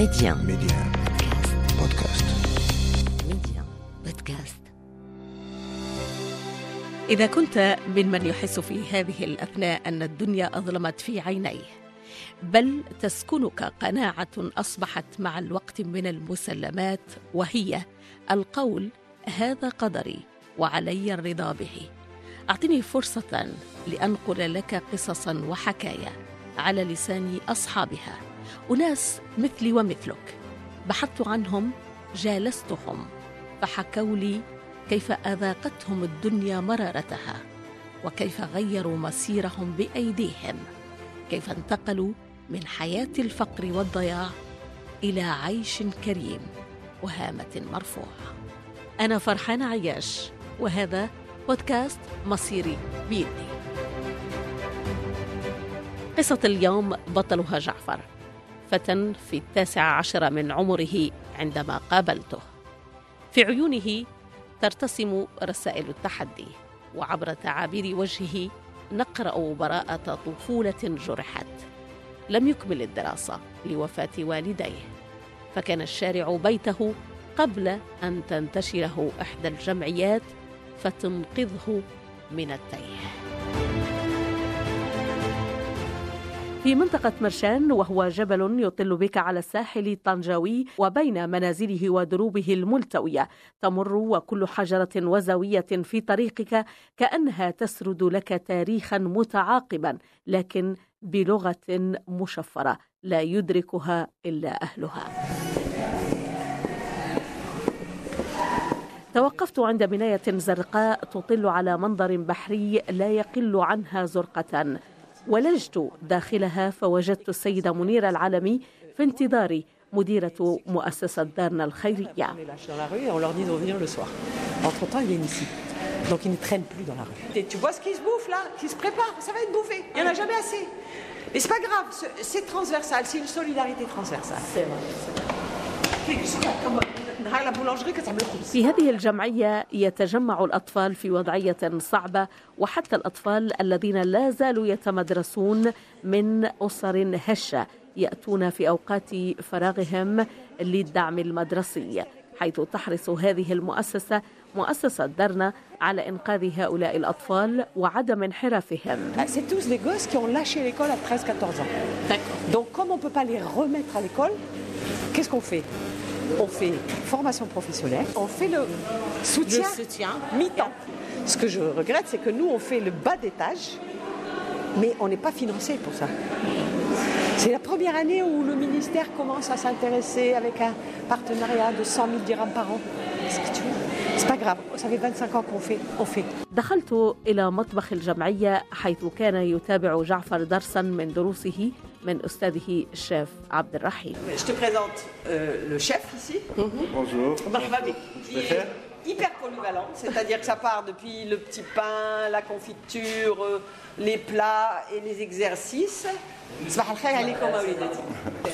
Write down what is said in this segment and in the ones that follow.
ميديان ميديان بودكاست ميديان بودكاست إذا كنت ممن يحس في هذه الأثناء أن الدنيا أظلمت في عينيه بل تسكنك قناعة أصبحت مع الوقت من المسلمات وهي القول هذا قدري وعلي الرضا به أعطني فرصة لأنقل لك قصصا وحكايا على لسان أصحابها. أناس مثلي ومثلك. بحثت عنهم جالستهم فحكوا لي كيف أذاقتهم الدنيا مرارتها وكيف غيروا مسيرهم بأيديهم كيف انتقلوا من حياة الفقر والضياع إلى عيش كريم وهامة مرفوعة. أنا فرحانة عياش وهذا بودكاست مصيري بيدي. قصة اليوم بطلها جعفر. فتى في التاسع عشر من عمره عندما قابلته. في عيونه ترتسم رسائل التحدي وعبر تعابير وجهه نقرأ براءة طفولة جرحت. لم يكمل الدراسة لوفاة والديه فكان الشارع بيته قبل أن تنتشره إحدى الجمعيات فتنقذه من التيه. في منطقة مرشان وهو جبل يطل بك على الساحل الطنجاوي وبين منازله ودروبه الملتوية. تمر وكل حجرة وزاوية في طريقك كأنها تسرد لك تاريخا متعاقبا لكن بلغة مشفرة لا يدركها إلا أهلها. توقفت عند بناية زرقاء تطل على منظر بحري لا يقل عنها زرقة ولجت داخلها فوجدت السيدة منيرة العالمي في انتظاري مديرة مؤسسة دارنا الخيرية On les lâche dans la rue et on leur dit de revenir le soir. Entre temps, ils viennent ici. Donc ils ne traînent plus dans la rue. Et tu vois ce qui se bouffe là, qui se prépare, ça va être bouffé. Il n'y en a jamais assez. Et c'est pas grave, c'est- c'est transversal, c'est une solidarité transversale. C'est vrai. في هذه الجمعية يتجمع الأطفال في وضعية صعبة وحتى الأطفال الذين لا زالوا يتمدرسون من أسر هشة يأتون في أوقات فراغهم للدعم المدرسي حيث تحرص هذه المؤسسة مؤسسة درنا على إنقاذ هؤلاء الأطفال وعدم انحرافهم. Ah, C'est tous des gosses qui ont lâché l'école à 13-14 ans. Donc comme on ne peut pas les remettre à l'école, qu'est-ce qu'on fait On fait formation professionnelle, on fait le soutien, mi-temps. Ce que je regrette, c'est que nous, on fait le bas d'étage, mais on n'est pas financé pour ça. C'est la première année où le ministère commence à s'intéresser avec un partenariat de 100 000 dirhams par an. Est-ce que tu veux C'est pas grave, ça fait 25 ans qu'on fait, on fait. دخلت إلى مطبخ الجمعية حيث كان يتابع جعفر درسا من دروسه من أستاذه الشيف عبد الرحيم Je te présente euh, le chef ici. Bonjour. Marhaba bik. Je peux faire hyper polyvalent, c'est-à-dire que ça part depuis le petit pain, la confiture, euh, les plats et les exercices. صباح الخير عليكم اولادتي.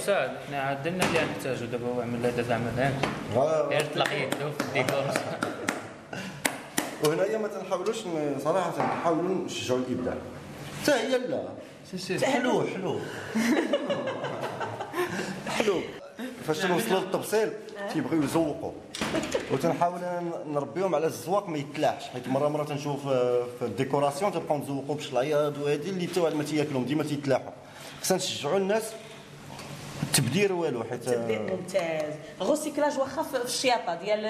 سعد احنا عدلنا اللي نحتاجه دابا هو عمل هذا زعما فهمت غير طلق يده في الديكور وهنايا ما تنحاولوش ن- صراحه نحاولوا نشجعوا الابداع حتى هي لا حلو حلو حلو فاش تنوصلوا للتبصيل تيبغيو يزوقوا. وتنحاول نربيهم على الزواق ما يتلاحش حيت مرة مرة تنشوف في في ال décoration تنبقاو نزوقوا بالشلايض وهذه اللي تو ما تياكلهم ديما تيتلاحوا. خصنا نشجعوا الناس التبدير والو حيت ممتاز. ال recyclage واخا في الشياطة ديال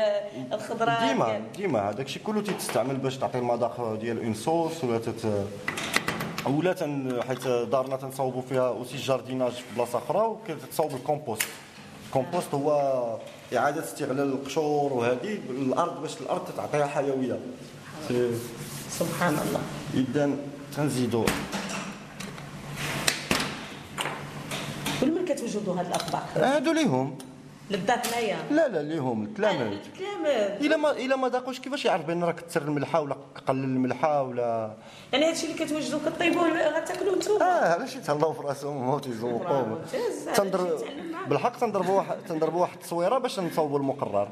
الخضره ديما ديما. هذاك الشيء كله تيتستعمل باش تعطي المذاق ديال une sauce ولا تت ولا تن حيت دارنا تنصاوبوا فيها aussi ال jardinage في بلاصة أخرى وكتصاوب ال compost. ال compost هو إعادة استغلال القشور وهذه الأرض باش الأرض تعطيها حيوية. سبحان الله. اذا تنزيدوا كل من كتوجدوا هاد الأطباق؟ هادو ليهم. للدار هنايا لا لا ليهم التلاميذ كامل إلا ما إلا ما ذاقوش كيفاش يعرف بأن راه كثر الملحة ولا قلل الملحة ولا يعني هادشي اللي كتوجدوا كطيبوه غتاكلوه نتوما. آه علاش يتهلاو في راسهم هما تيزوقوا ممتاز. تنضرب بالحق تنضربوا واحد تنضربوا واحد التصويرة باش نصوبوا المقرر.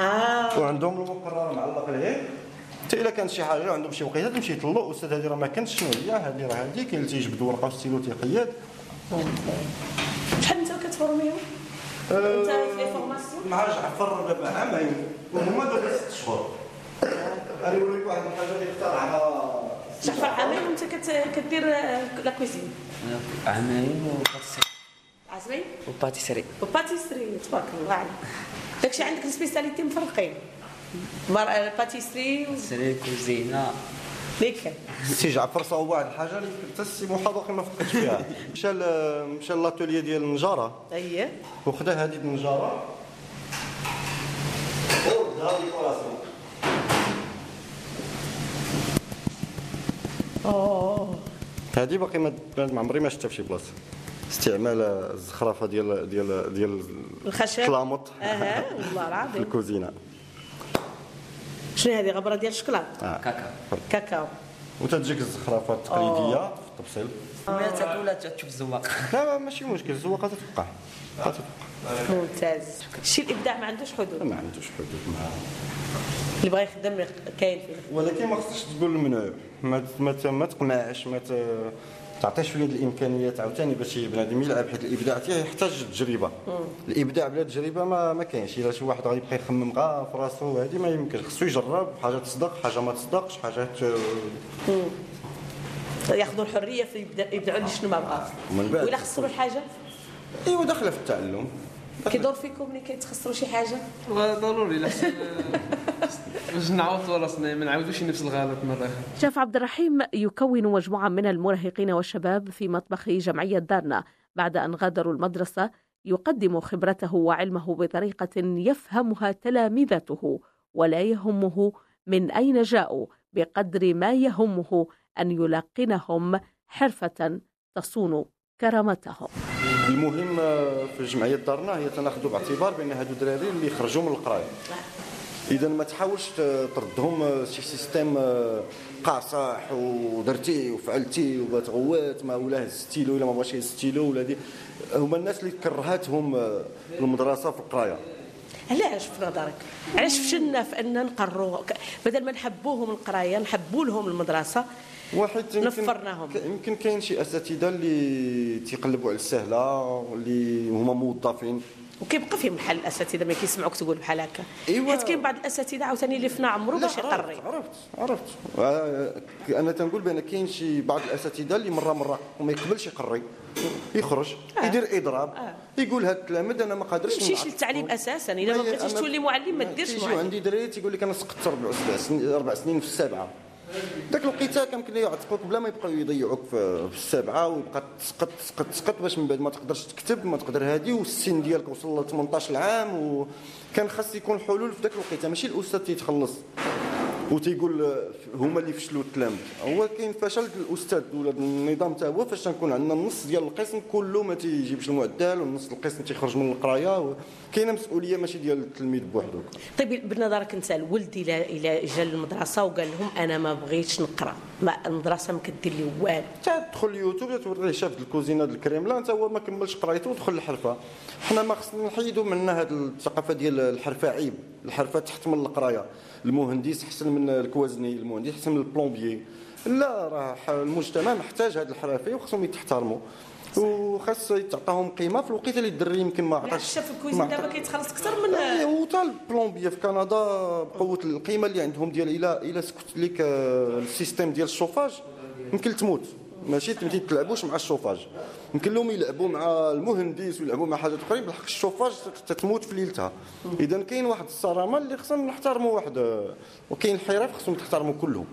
آه. وعندهم المقرر معلق لهيه حتى إلا كانت شي حاجة عندهم شي وقيته تمشي يطلقوا أستاذ هذه راه ما كانتش شنو هي. هذه راه هذه كاين اللي تيجبد ورقة وستيلو تيقيد. شحال انت كتفورميو انت في formation مع جعفر دابا عامين وهما دابا ست شهور أنا نوريك واحد الحاجة اللي اخترعها جعفر عامين وانت كدير la cuisine عامين و pâtisserie عامين و pâtisserie و pâtisserie تبارك الله عليك داكشي عندك ال spécialité مفرقين pâtisserie سري كوزينه ليك. سي جعفر واحد الحاجة اللي حتى السي محاضر ما فكرتش فيها. مشى مشى l'atelier ديال النجارة. أييه. وخدا هذه النجارة. ودها ديكوراسيون أوه. هذه باقي ما ما عمري ما شفتها في شي بلاصة. استعمال الزخرفة ديال ديال ديال الخشب. الكلامط أها والله في العظيم الكوزينة. شنو هذه غبرة ديال الشكلاط كاكا كاكاو. وتتجيك الزخرفة التقليدية. في التبصيل ما تاكل ولا تشوف الزواق؟ لا ماشي مشكل. الزواقه تتوقع تتوقع ممتاز. شي الإبداع ما عندوش حدود؟ ما عندوش حدود مع اللي بغى يخدم كاين فيه ولكن ما خصكش تقول ممنوع ما ما ت- ما تقنعش ما ت- تعطيش شوية الإمكانيات عاوتاني باش بنادم يلعب حيت الإبداع تاعي يحتاج التجربة. الإبداع بلا تجربة ما ما كاينش. إلا شي واحد غيبقى يخمم غا في راسو هذه ما يمكنش. خصو يجرب حاجة تصدق حاجة ما تصدقش حاجات ياخذوا الحرية في يبدعوا شنو ما بغا ومن بعد- ولا خسروا الحاجة؟ أيوا داخلة في التعلم. كيدور فيكم ملي كيتخسروا شي حاجة؟ ضروري لحسن باش نعوضوا راسنا ما نعاودوش نفس الغلط مرة. أخرى شاف عبد الرحيم يكون مجموعة من المراهقين والشباب في مطبخ جمعية دارنا بعد أن غادروا المدرسة يقدم خبرته وعلمه بطريقة يفهمها تلامذته ولا يهمه من أين جاءوا بقدر ما يهمه أن يلقنهم حرفة تصون كرامتهم. المهم في جمعية دارنا هي تناخذوا باعتبار بأن هادو الدراري اللي خرجوا من القراية. اذا ما تحاولش تردهم آه، شي سيستيم آه، قاصح ودرتي وفعلتي وتغوات ما ولا هزتي له ولا ما بغاش يهزتي له ولا دي. هما الناس اللي كرهتهم آه، المدرسة في القراية. علاش في نظرك؟ علاش فشلنا في أن نقروا بدل ما نحبوهم القراية نحبوا لهم المدرسة. واحد يمكن- نفرناهم. يمكن كاين شي أساتذة اللي تيقلبوا على السهلة اللي هما موظفين. وكيبقى فيهم الحل الأساتذة ما كيسمعوك تقول بحال هكا. إيوا. حيت كاين بعض الأساتذة عاوتاني اللي فنا عمرو باش يقري عرفت عرفت آه، أنا تنقول بأن كاين شي بعض الأساتذة اللي مرة مرة ما يقبلش يقري يخرج يدير إضراب يقول هاد التلاميذ أنا ما قادرش ما نعرف. للتعليم أساسا. الا ما بغيتيش تولي معلم ما ديرش معلم. عندي دراري تيقول لك أنا سقطت ربع سبع سنين أربع سنين في السابعة. ذاك الوقيته كيمكن يعتقوك بلا ما يبقاو يضيعوك في السابعه ويبقى تسقط تسقط تسقط باش من بعد ما تقدرش تكتب ما تقدر هادي والسن ديالك وصل ل 18 عام وكان خاص يكون حلول في ذاك الوقيته. ماشي الأستاذ تيتخلص وتيقول هما اللي فشلوا التلاميذ هو كاين فشل الأستاذ ولا النظام تا هو فاش تنكون عندنا النص ديال القسم كله ما تيجيبش المعدل والنص القسم تيخرج من القراية كاينة مسؤوليه ماشي ديال التلميذ بوحدو. طيب بنظرك انت الولد إلى إلى جا للمدرسه وقال لهم أنا ما بغيتش نقرأ ما المدرسة ما كدير لي والو. تدخل اليوتيوب توريه شاف الكوزينة ديال الكريملا انت هو ما كملش قرايته ودخل الحرفه حنا ما خصنا نحيدوا منا هذه الثقافة ديال الحرفة عيب. الحرفة تحت من القراية. المهندس أحسن من الكوازني المهندس أحسن من ال plombier لا راه المجتمع محتاج هذه الحرفة وخصهم يتحترموا. وخاص تعطاهم قيمة في الوقيتة اللي الدري يمكن ما عطاش. ما ال cuisinier دابا كيتخلص أكثر من وتا ال plombier في كندا بقوة القيمة اللي عندهم ديال إلى إلى سكت لك ال système ديال الشوفاج يمكن تموت. ماشي ما تلعبوش مع الشوفاج. يمكن لهم يلعبوا مع المهندس ويلعبوا مع حاجات أخرين بالحق الشوفاج تتموت في ليلتها. إذا كاين واحد الصرامة اللي خصنا نحترموا واحد آه، وكاين الحرف خصهم يتحترموا كلهم.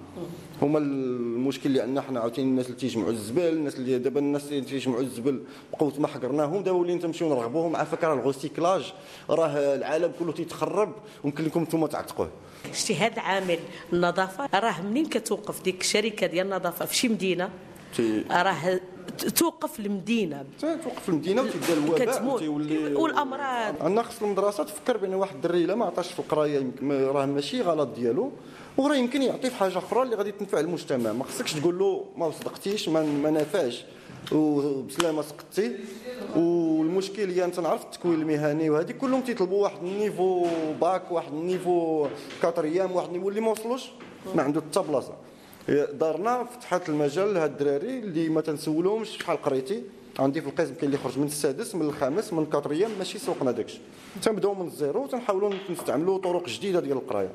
هما المشكل اللي عندنا حنا عاوتاني الناس اللي تيجمعوا الزبال الناس اللي دابا الناس اللي تيجمعوا الزبل بقوة ما حقرناهم دابا ولينا تمشيو نرغبوهم على فكرة الغوسيكلاج. راه العالم كله تيتخرب ويمكن لكم نتوما تعتقوه. اجتهاد عامل النظافة. راه منين كتوقف ديك الشركة ديال النظافة؟ في شي مدينة؟ راه توقف المدينة. توقف المدينة وتبدأ الوباء وتيولي والأمراض. عندنا خص المدرسة تفكر بان واحد الدري الا ما عطاش في القرايه يمكن راه ماشي غلط ديالو. وراه يمكن يعطي في حاجة أخرى اللي غادي تنفع المجتمع. ما خصكش تقول له ما صدقتيش ما, ما نافعش. وبسلامة سقطتي. والمشكل هي أنت نعرف التكوين المهني وهذه كلهم تيطلبوا واحد ال niveau bac واحد ال niveau quatrième واحد ال niveau اللي ما وصلوش. ما عنده حتى بلاصة. دارنا فتحت المجال لهاد الدراري اللي ما تنسولهمش شحال قريتي. عندي في القسم كاين اللي خرج من السادس من الخامس من ال quatrième ماشي سوقنا داكشي. تنبداو من ال zéro تنحاولوا نستعملوا طرق جديدة ديال القراية.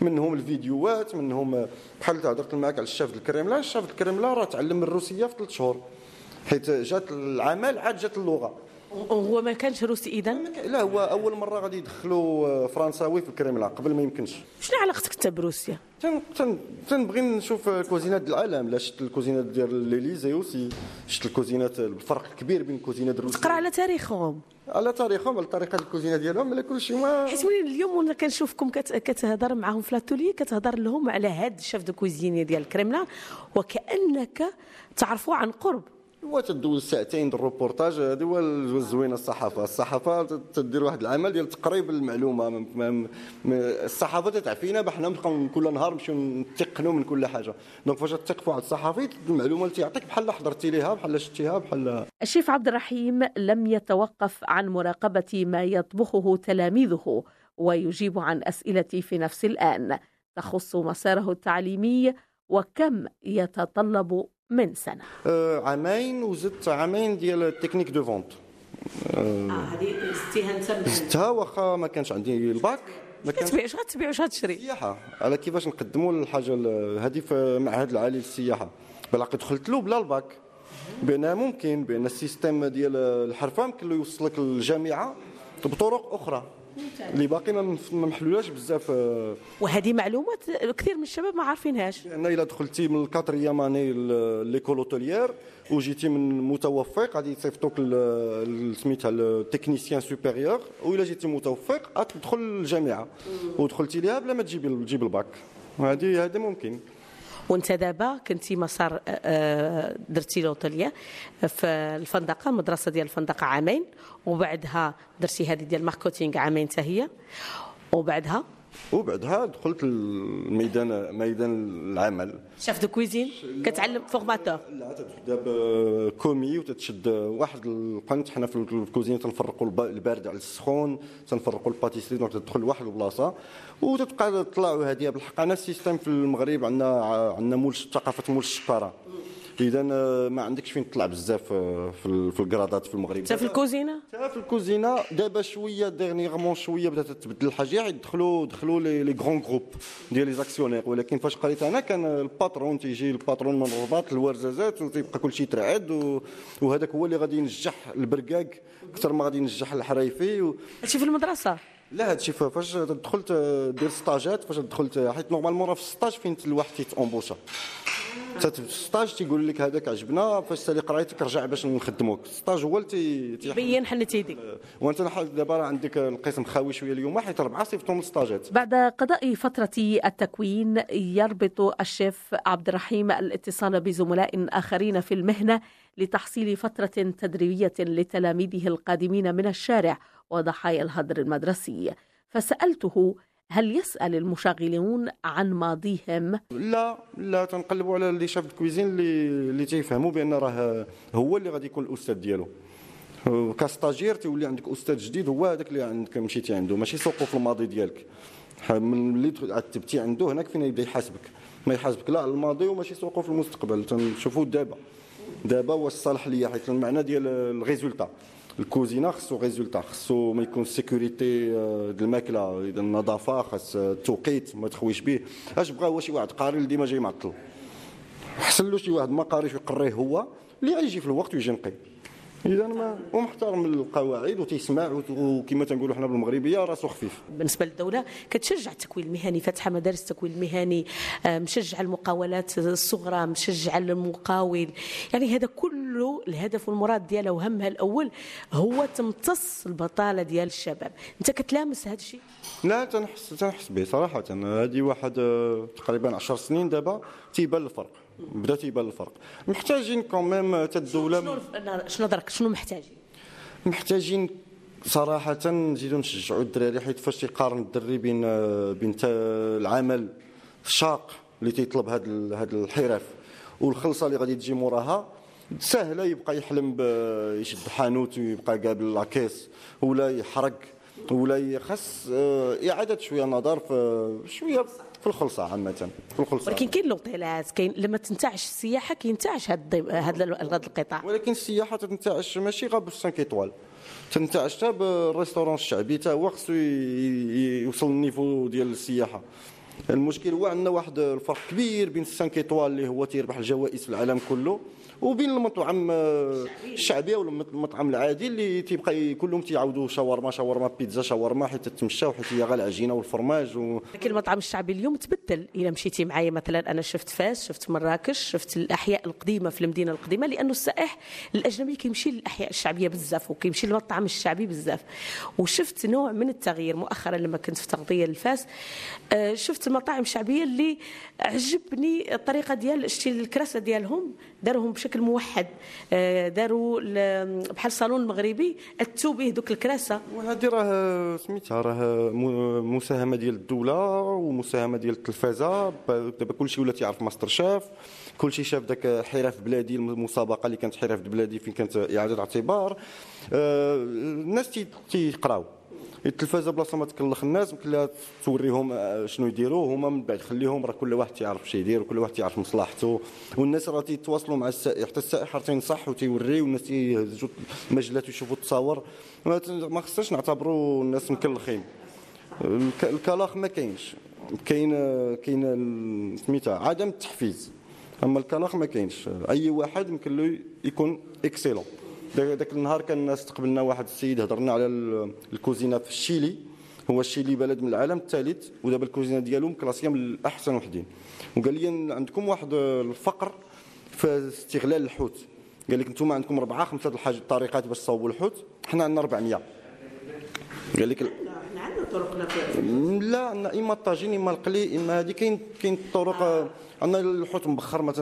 منهم الفيديوهات منهم بحال هضرت معك على الشاف الكريملا الشاف الكريملا راه تعلم الروسية في ثلاث شهور. حيت جات العمل عاد جات اللغة. هو ما كانش روسي اذا لا هو أول مرة غادي يدخلوا فرنساوي في الكريملا قبل ما يمكنش. شنو علاقتك أنت بروسيا؟ تنبغي نشوف كوزينات العالم. لا شفت الكوزينات ديال l'Élysée aussi شفت الكوزينات الفرق الكبير بين الكوزينات الروسية. تقرأ على تاريخهم. على تاريخهم على طريقة الكوزينة ديالهم على كل شيء ما حيت اليوم وأنا كنشوفكم كتهضر معاهم في l'atelier كتهضر لهم على هاد ال chef de cuisine ديال الكريملا وكأنك تعرفوا عن قرب. هو تدوز ساعتين د الروبورتاج هذه هو الزوينه الصحافة. الصحافة تدير واحد العمل ديال تقريب المعلومة. الصحافة تتعفينا بحنا نبقاو كل نهار نمشيو نتقنوا من كل حاجة. donc فاش تثق واحد الصحفي المعلومة اللي تيعطيك بحال حضرتي ليها بحال شفتيها بحال الشيف عبد الرحيم لم يتوقف عن مراقبة ما يطبخه تلاميذه ويجيب عن اسئلتي في نفس الآن. تخص مساره التعليمي وكم يتطلب من سنة. آه عامين وزدت عامين ديال ال techniques de vente. أه هذه زدتيها انت زدتها واخا ما كانش عندي الباك ما كتبيع اش غتبيع واش غتشري السياحة على كيفاش نقدموا الحاجة هذه في المعهد العالي للسياحه بالاقي دخلت له بلا الباك. بان ممكن بأن ال système ديال الحرفه يمكن له يوصلك للجامعة بطرق أخرى. اللي باقي ما محلولاش بزاف آه. وهذه معلومات كثير من الشباب ما عارفينهاش. لأن إلا دخلتي من ال quatrième année l'école hôtelière وجيتي من متوفق غادي يصيفطوك سميتها ال technicien supérieur وإلا جيتي متوفق تدخل الجامعة. ودخلتي ليها بلا ما تجيب تجيب الباك. هذه هذا ممكن. وانت دابا كنتي مسار آه، آه، درتي l'hôtelière في الفندقة المدرسة ديال الفندقة عامين وبعدها درتي هذه ديال ال marketing عامين حتى هي وبعدها وبعدها دخلت الميدان ميدان العمل. chef de cuisine؟ كتعلم formateur. لا تبدا commis وتتشد واحد القنت. حنا في ال cuisine تنفرقوا البارد على السخون تنفرقوا ال pâtisserie donc تدخل لواحد البلاصة. وتبقى تطلعوا هذه بالحق. أنا ال système في المغرب عندنا عندنا مول ثقافة مول الشكاره إذا آه، ما عندكش فين تطلع بزاف آه، في في ال grades في المغرب. حتى في الكوزينة؟ حتى في الكوزينة. دابا شوية dernièrement شوية بدأت تبدل الحاجة. يدخلوا دخلوا les les grands groupes ديال les actionnaires ولكن فاش قريت أنا كان ال patron تيجي ال patron من الرباط الورزازات وتيبقى كل شيء ترعد وهذاك هو اللي غادي ينجح البركاك أكثر ما غادي ينجح الحرايفي و... هادشي في المدرسة؟ لا هادشي فاش دخلت دير ستاجات فاش دخلت حيت normalement في stage فين الواحد تيتامبوشا stage تيقول لك هذاك عجبنا فاش تسالي قرايتك رجع باش نخدموك. stage هو اللي تيبين حنت يديك وانت دابا عندك القسم خاوي شوية اليوم حيت اربعه صيفطهم الستاجات بعد قضاء فترة التكوين يربط الشيف عبد الرحيم الاتصال بزملاء آخرين في المهنة لتحصيل فترة تدريبية لتلاميذه القادمين من الشارع وضحايا الهدر المدرسي. فسألته هل يسأل المشاغلون عن ماضيهم؟ لا لا تنقلبوا على اللي شاف الكويزين اللي اللي تيفهموا بأن راه هو اللي غادي يكون الأستاذ ديالو. ك stagiaire تولي عندك أستاذ جديد هو هذاك اللي عندك مشيتي عنده ماشي سوقو في الماضي ديالك. من اللي عتبتي عنده هناك فين يبدا يحاسبك. ما يحاسبك لا الماضي وماشي سوقو في المستقبل. تنشوفوا دابا. دابا واش صالح ليا حيت المعنى ديال ال résultat. الكوزينة خصو résultat خصو ما يكون sécurité آه، د الماكلة إذا النظافة خاص التوقيت ما تخويش به. اش بغا هو شي واحد؟ قاري اللي ديما جاي معطل. أحسن له شي واحد ما قاريش ويقريه هو اللي غيجي في الوقت ويجي نقي. اذا ما ومحترم القواعد وتيسمع وكما تنقولوا حنا بالمغربيه راسو خفيف. بالنسبة للدولة كتشجع التكوين المهني فاتحه مدارس التكوين المهني آه، مشجع المقاولات الصغرى مشجع المقاول. يعني هذا كله الهدف والمراد ديالها وهمها الأول هو تمتص البطالة ديال الشباب. أنت كتلامس هذا الشيء؟ لا تنحس تنحس به صراحة. هذه واحد آه، تقريبا 10 سنين دابا تيبان الفرق. بدا تيبان الفرق. محتاجين quand même حتى الدولة شنو شنو درك شنو محتاجين؟ محتاجين صراحة نزيدو نشجعوا الدراري حيت فاش تيقارن الدري بين بين العمل الشاق اللي تيطلب هذا هذا الحرف والخلصة اللي غادي تجي موراها سهلة يبقى يحلم يشد حانوت ويبقى قابل la caisse ولا يحرق ولا خاص آه، إعادة شوية نظر في شوية في الخلصه عامة في الخلصه ولكن كاين لوطيلات كاين لما تنتعش السياحة كينتعش هذا هذا القطاع. ولكن السياحة تنتعش ماشي غير بال 5 étoiles تنتعش حتى بال restaurant الشعبي حتى هو خصو يوصل لل niveau ديال السياحة. المشكل هو عندنا واحد الفرق كبير بين ال cinq étoiles اللي هو تيربح الجوائز في العالم كله وبين المطعم الشعبي ولا المطعم العادي اللي تيبقى كلهم تيعاودوا شاورما شاورما بيتزا شاورما حيت تمشاو حيت هي غير العجينة والفرماج و... لكن المطعم الشعبي اليوم تبدل. إلا مشيتي معايا مثلا أنا شفت فاس شفت مراكش شفت الأحياء القديمة في المدينة القديمة لأنه السائح الأجنبي كيمشي للأحياء الشعبية بزاف وكيمشي للمطعم الشعبي بزاف. وشفت نوع من التغيير مؤخرا لما كنت في تغطية للفاس آه، شفت المطاعم الشعبية اللي عجبني الطريقة ديال الكراسة ديالهم داروهم بشكل موحد. آه، داروا بحال صالون مغربي أتوا به دوك الكراسة. وهذه راه سميتها راه مساهمة ديال الدولة ومساهمة ديال التلفازة. دابا كلشي ولا تيعرف MasterChef كلشي شاف ذاك حرف بلادي المسابقة اللي كانت حرف بلادي فين كانت إعادة اعتبار. آه، الناس تيقراو. التلفازه بلاصة ما تكلخ الناس يمكن توريهم آه، شنو يديروا. هما من بعد خليهم راه كل واحد تيعرف شنو يدير وكل واحد تيعرف مصلحته. والناس راه تيتواصلوا مع السائح حتى السائح راه تينصح وتيوري والناس تيهزوا المجلات ويشوفوا التصاور. ما خصناش نعتبروا الناس مكلخين. الكلاخ ما كاينش. كاين كاين سميتها عدم التحفيز. أما الكلاخ ما كاينش. أي واحد يمكن له يكون excellent ذاك النهار كان استقبلنا واحد السيد هضرنا على الكوزينة في الشيلي هو الشيلي بلد من العالم الثالث ودابا الكوزينة ديالو م classée من الأحسن وحدين. وقال لي عندكم واحد الفقر في استغلال الحوت. قال لك أنتم عندكم أربعة خمسة الحاج الطريقات باش تصاوبوا الحوت. حنا عندنا 400 قال لك إحنا عندنا طرق لا عندنا إما الطاجين إما القلي إما هذه كاين كاين طرق. آه. عندنا الحوت مبخر ما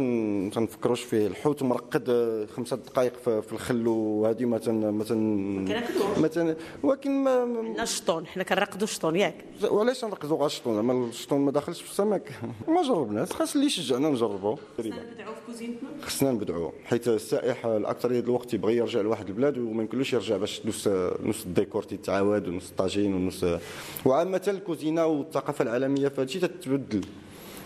تنفكروش فيه. الحوت مرقد خمسة دقائق في الخل وهذه ما تن ما تن ولكن ما عندنا الشطون حنا كنرقدوا الشطون ياك. وعلاش نرقدوا غير الشطون زعما الشطون ما داخلش في السمك. ما جربناش خاص اللي يشجعنا نجربوا خصنا نبدعوا في كوزينتنا خصنا نبدعوا حيت السائح الاكثريه الوقت يبغي يرجع لواحد البلاد وما يمكنلوش يرجع باش نص نفس الديكور تيتعاود ونفس الطاجين ونفس وعامه الكوزينة والثقافة العالمية في هادشي تتبدل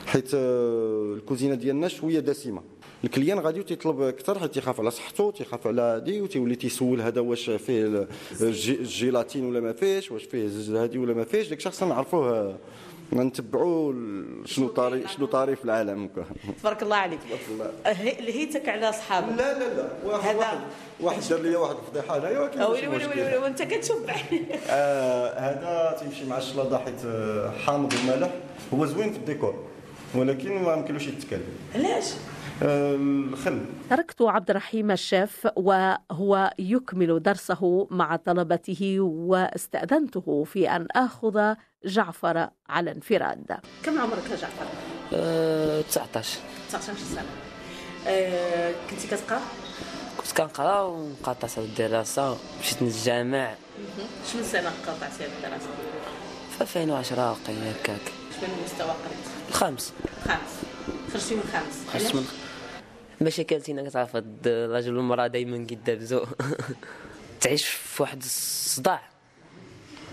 حيت آه، الكوزينة ديالنا شوية دسمة. ال client غادي تيطلب أكثر حيت تيخاف على صحته تيخاف على هادي وتيولي تيسول هذا واش فيه الجيلاتين ولا ما فيهش واش فيه هادي ولا ما فيهش. داك الشخص نعرفوه نتبعوا شنو طاري شنو طاري في العالم. تبارك الله عليك. لهيتك على أصحابك. لا لا لا. واحد واحد واحد دار لي واحد الفضيحه هنايا ويلي ويلي ويلي وانت كتشوف. آه هذا تيمشي مع الشلاضه حيت آه، حامض ومالح هو زوين في الديكور ولكن ما يمكنلوش يتكلم. علاش؟ الخل تركت عبد الرحيم الشيف وهو يكمل درسه مع طلبته واستأذنته في أن آخذ جعفر على انفراد. كم عمرك يا جعفر؟ أه 19 19 سنة. أه كنتي كتقرأ؟ كنت كنقرأ وقاطعت الدراسة مشيت للجامع. شنو سنة قاطعتي الدراسة؟ في 2010 وقيلا هكاك. شنو المستوى قريت؟ الخامس. خامس خرجتي من خامس خرجت من مشاكلتنا كتعرف الراجل والمراه دائما كيدابزو تعيش في واحد الصداع.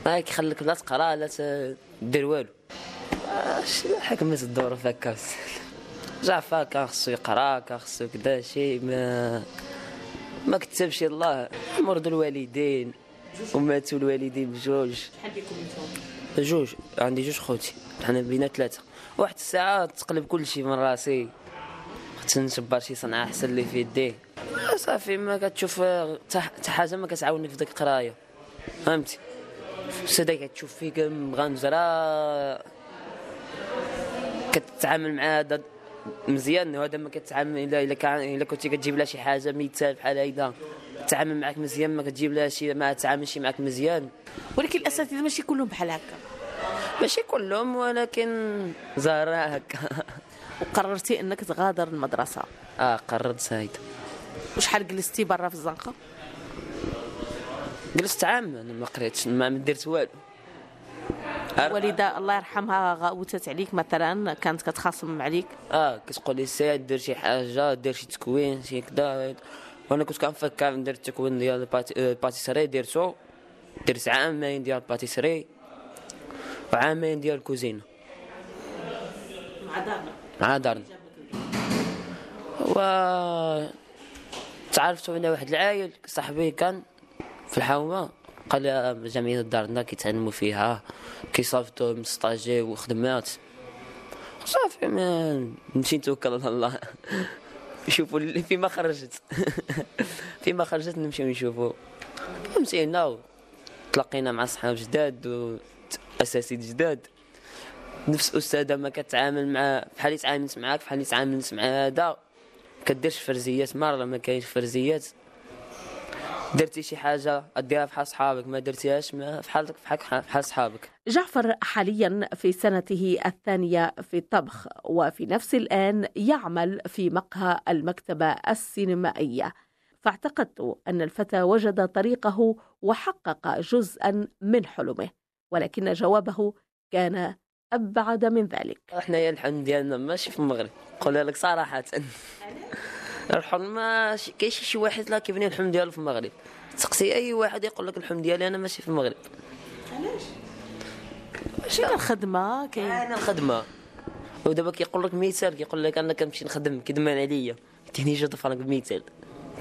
ما كيخليك لا تقرأ لا دير والو. شنو حكمت الدور في هكا جعفر كان خصو يقرأ كان خصو كدا شي ما ما كتبش الله. مرضوا الوالدين وماتوا الوالدين بجوج. شحال بكم جوج. عندي جوج خوتي. حنا بينا ثلاثة. واحد الساعة تقلب كل شيء من راسي. تنشبر شي صنعة احسن اللي في يديه. صافي ما كتشوف حتى حاجة ما كتعاوني في ديك القراية. فهمتي؟ سيدي كتشوف فيك مغنزره كتعامل مع هذا مزيان. وهذا ما كتعامل الا إلا كان إلا كنتي كتجيب لها شي حاجة ميتال بحال هيدا. تعامل معك مزيان ما كتجيب لها شي ما تعاملش معك مزيان. ولكن الأساتذة ماشي كلهم بحال هكا. ماشي كلهم ولكن زهراء هكا. وقررتي إنك تغادر المدرسة. آه قررت سايد. وشحال جلستي برا في الزنقة؟ جلست عام أنا ما قريتش ما درت والو. الوالده الله يرحمها غاوتت عليك مثلا كانت كتخاصم عليك؟ آه كتقول لي سير دير شي حاجة دير شي تكوين شي كدا. وأنا كنت كنفكر ندير التكوين ديال ال pâtisserie درتو درت عامين ديال ال pâtisserie وعامين ديال الكوزينة. مع دارنا دارنا و تعرفت أنا واحد العائل صاحبي كان في الحومة قال لي جمعية دارنا كيتعلموا فيها كيصافتوا مستاجي وخدمات. صافي ما نمشي نتوكل على الله. نشوفوا فيما خرجت. فيما خرجت نمشيو نشوفوا مشينا تلاقينا مع صحاب جداد واساتذه جداد. نفس استاذه ما كتعامل مع بحال تعاملت معاك بحال تعاملت مع هذا كديرش فرزيات مرة ما كاينش فرزيات. درتي شي حاجة ديرها بحال صحابك ما درتيهاش بحالك بحال صحابك. جعفر حاليا في سنته الثانية في الطبخ وفي نفس الآن يعمل في مقهى المكتبة السينمائية. فاعتقدت أن الفتى وجد طريقه وحقق جزءا من حلمه ولكن جوابه كان أبعد من ذلك. إحنا يا الحلم ديالنا ماشي في المغرب. نقول لك صراحة. الحلم ما كاين شي واحد لا كيبني الحلم ديالو في المغرب. تسقسي أي واحد يقول لك الحلم ديالي أنا ماشي في المغرب. علاش؟ شنو الخدمة كاين. أنا الخدمة. ودابا كيقول لك مثال كيقول لك أنا كنمشي نخدم كيدمر عليا. تيني جوج فرانك بمثال.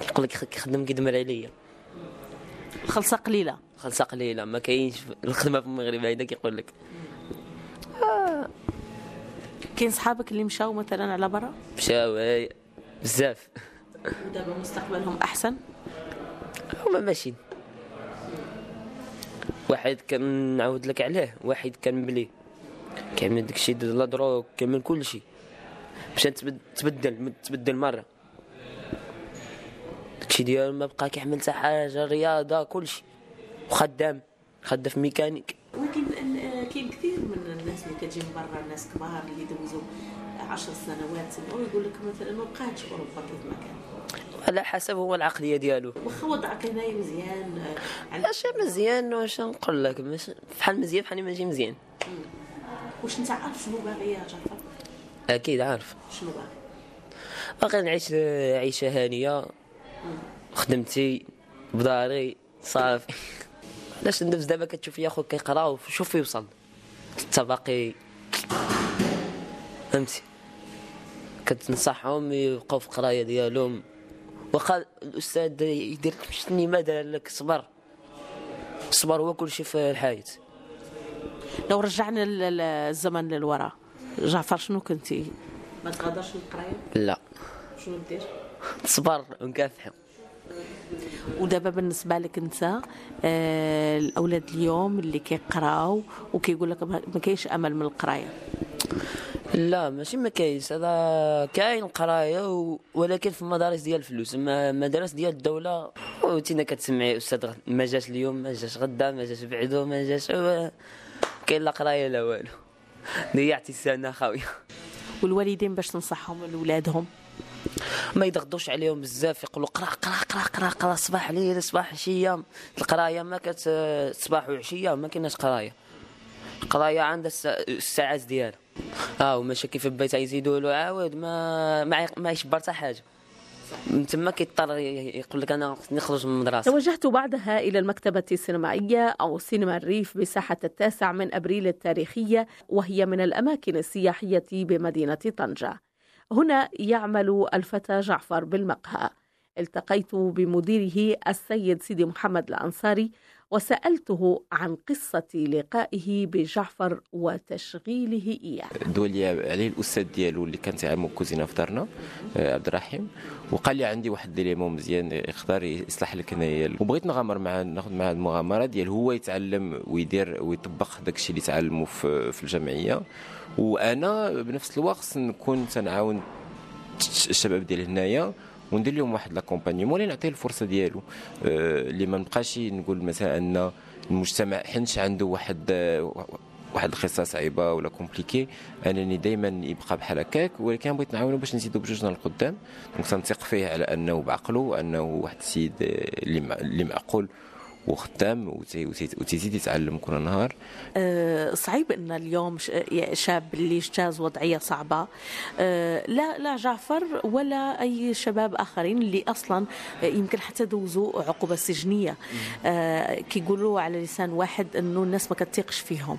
يقول لك كيخدم كيدمر عليا. الخلصه قليلة. الخلصه قليلة ما كاينش الخدمة في المغرب هيدا كيقول لك. كاين صحابك اللي مشاو مثلا على برا؟ مشاو بزاف. ودابا مستقبلهم أحسن؟ هما ماشيين. واحد كان نعاود لك عليه واحد كان مبلي. كيعمل داكشي ديال لا دروك كيعمل كلشي مشى تبدل تبدل مرة. داكشي ديالو ما بقى كيعمل حتى حاجة رياضة كلشي وخدام خدام في ميكانيك. ولكن كاين كثير من الناس اللي كتجي من برا الناس كبار اللي دوزوا عشر سنوات ويقول لك مثلا ما بقاتش أوروبا كيف ما كان. على حسب هو العقلية ديالو. واخا وضعك هنايا مزيان علاش مزيان واش نقول لك؟ بحال مزيان بحال ماشي مزيان. واش انت عارف شنو باغي يا جعفر؟ أكيد عارف. شنو باغي؟ باغي نعيش عيشة هانية. خدمتي بداري صافي. علاش النفس دابا كتشوف يا خوك كيقرا وشوف يوصل حتى باقي فهمتي؟ كتنصحهم يبقاو في القراية ديالهم. واخا الأستاذ يدير شني ما دار لك صبر؟ الصبر هو كل شيء في الحياة. لو رجعنا الزمن للوراء جعفر شنو كنتي؟ ما تغادرش القراية؟ لا. شنو دير؟ صبر ونكافح ودابا بالنسبة لك أنت آه الأولاد اليوم اللي كيقراو وكيقول لك ما كاينش أمل من القراية؟ لا ماشي ما كاينش. هذا كاين قراية ولكن في المدارس ديال الفلوس. اما المدارس ديال الدولة وتينا كتسمعي أستاذ ما جاش اليوم ما جاش غدا ما جاش بعدو ما جاش كاين لا قراية لا والو. ضيعتي السنة خاويه والوالدين باش تنصحهم لولادهم؟ ما يضغطوش عليهم بزاف يقولوا قرا قرا قرا قرا قرا صباح ليل صباح عشيه القراية ما كت صباح وعشية ما كايناش قراية. القراية عندها الساعات ديالها. آه ومشاكل في البيت يزيدوا له عاود ما ما ما يشبر حتى حاجة. من تما كيضطر يقول لك أنا نخرج من المدرسة. توجهت بعدها إلى المكتبة السينمائية أو سينما الريف بساحة التاسع من أبريل التاريخية وهي من الأماكن السياحية بمدينة طنجة. هنا يعمل الفتى جعفر بالمقهى. التقيت بمديره السيد سيدي محمد الأنصاري وسألته عن قصة لقائه بجعفر وتشغيله إياه. دوى لي عليه الأستاذ ديالو اللي كان تعلمو كوزينة في دارنا آه، عبد الرحيم وقال لي عندي واحد l'élément مزيان يقدر يصلح لك هنايا. وبغيت نغامر معاه ناخذ معاه المغامرة ديال هو يتعلم ويدير ويطبق داك الشيء اللي تعلمه في, في الجمعية. وأنا بنفس الوقت نكون تنعاون الشباب ديال هنايا. وندير لهم واحد l'accompagnement اللي نعطيه الفرصة ديالو. آه، اللي ما نبقاش نقول مثلا أن المجتمع حنش عنده واحد واحد القصة صعيبة ولا compliquée أنني دائما يبقى بحال هكاك. ولكن بغيت نعاونو باش نزيدو بجوجنا القدام donc تنثق فيه على أنه بعقله أنه واحد السيد اللي اللي معقول. وخدام وتزيد يتعلم كل نهار أه صعيب إن اليوم شاب اللي اجتاز وضعية صعبة. أه لا لا جعفر ولا أي شباب آخرين اللي أصلا يمكن حتى دوزوا عقوبة سجنية. أه كيقولوا على لسان واحد إنه الناس ما كتثقش فيهم.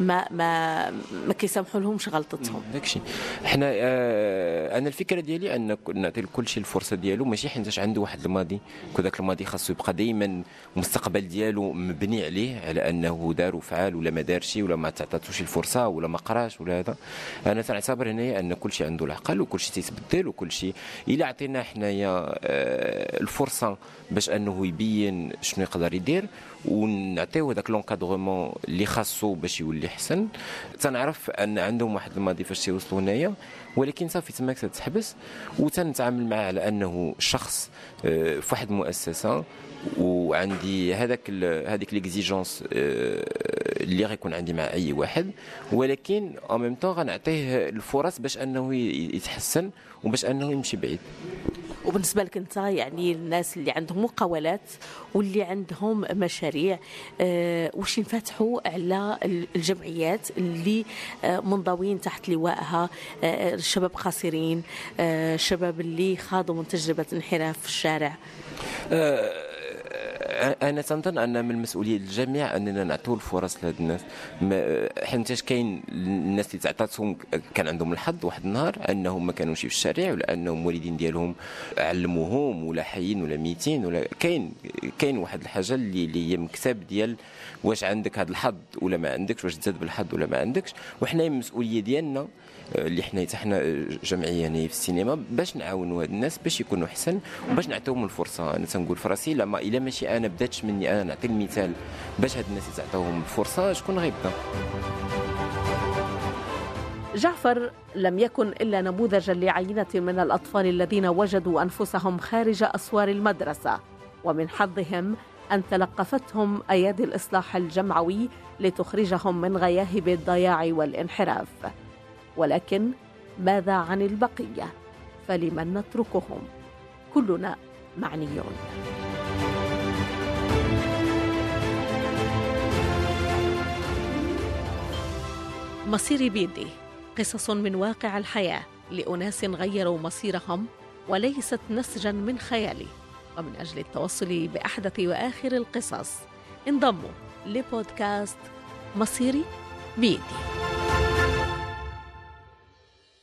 ما ما ما كيسامحوا لهمش غلطتهم. داكشي. حنا أنا الفكرة ديالي أن نعطي لكل شيء الفرصة ديالو ماشي حيت عنده واحد الماضي كذاك الماضي خاصو يبقى دائما المستقبل ديالو مبني عليه على أنه دار وفعل ولا ما دارش ولا ما تعطاتوش الفرصة ولا ما قراش ولا هذا. أنا تنعتبر هنايا أن كل شيء عنده العقل وكل شيء تيتبدل وكل شيء. إلا عطينا حنايا آه، الفرصة باش أنه يبين شنو يقدر يدير ونعطيو هذاك l'encadrement اللي خاصو باش يولي حسن تنعرف أن عندهم واحد الماضي فاش تيوصلوا هنايا ولكن صافي تماك تتحبس وتنتعامل معاه على أنه شخص آه، في واحد المؤسسه وعندي هذاك هذيك l'exigence آه، اللي غيكون عندي مع أي واحد. ولكن au même temps غنعطيه الفرص باش أنه يتحسن وباش أنه يمشي بعيد. وبالنسبة لك أنت يعني الناس اللي عندهم مقاولات واللي عندهم مشاريع آه وش ينفتحوا على الجمعيات اللي آه منضوين تحت لوائها آه الشباب قاصرين آه الشباب اللي خاضوا من تجربة انحراف في الشارع؟ آه أنا تنظن أن من مسؤوليه الجميع أننا نعطيو الفرص لهاد الناس. حيت كاين الناس اللي تعطاتهم كان عندهم الحظ واحد النهار أنهم ما كانوش في الشارع ولا أنهم الوالدين ديالهم علموهم ولا حيين ولا ميتين ولا كاين كاين واحد الحاجة اللي هي مكتب ديال واش عندك هذا الحظ ولا ما عندكش واش تزاد بالحظ ولا ما عندكش. وحنا المسؤولية ديالنا اللي حنا حنا جمعية يعني في السينما باش نعاونوا هاد الناس باش يكونوا أحسن وباش نعطيهم الفرصة. أنا تنقول في راسي لما إلا ماشي أنا بداتش مني أنا نعطي المثال باش هاد الناس يتعطاوهم الفرصه شكون غيبدا؟ جعفر لم يكن إلا نموذجا لعينة من الأطفال الذين وجدوا أنفسهم خارج أسوار المدرسة ومن حظهم أن تلقفتهم أيادي الإصلاح الجمعوي لتخرجهم من غياهب الضياع والانحراف. ولكن ماذا عن البقية؟ فلمن نتركهم. كلنا معنيون. مصير بيدي. قصص من واقع الحياة لأناس غيروا مصيرهم وليست نسجا من خيالي. ومن أجل التوصل بأحدث وآخر القصص انضموا لبودكاست مصيري بيدي.